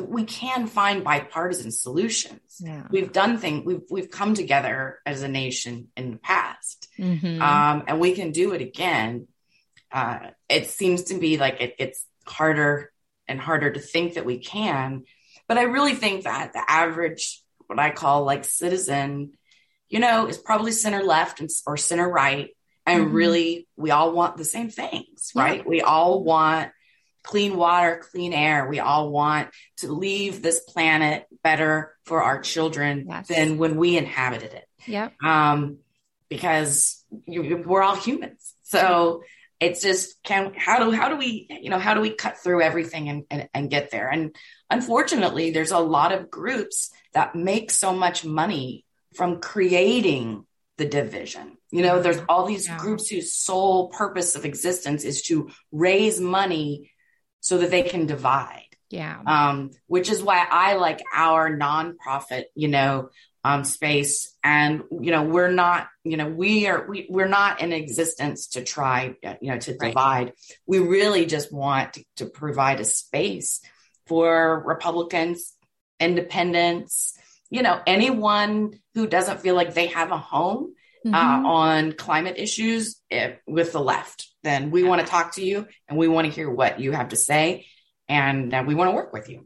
we can find bipartisan solutions. Yeah. We've done things. We've we've come together as a nation in the past, mm-hmm. um, and we can do it again. Uh, it seems to be like it, it's harder and harder to think that we can, but I really think that the average, what I call like citizen, you know, is probably center left and, or center right, and mm-hmm. really we all want the same things, right? Yeah. We all want clean water, clean air. We all want to leave this planet better for our children yes. than when we inhabited it. Yeah. Um, because you, we're all humans. So it's just can how do how do we you know how do we cut through everything and, and, and get there? And unfortunately, there's a lot of groups that make so much money from creating the division. You know, there's all these yeah. groups whose sole purpose of existence is to raise money so that they can divide. Yeah. Um, which is why I like our nonprofit, you know, um, space. And, you know, we're not, you know, we are, we, we're not in existence to try, you know, to right. divide. We really just want to, to provide a space for Republicans, independents, you know, anyone who doesn't feel like they have a home uh, mm-hmm. uh, on climate issues if, eh, with the left then we want to talk to you and we want to hear what you have to say and uh, we want to work with you.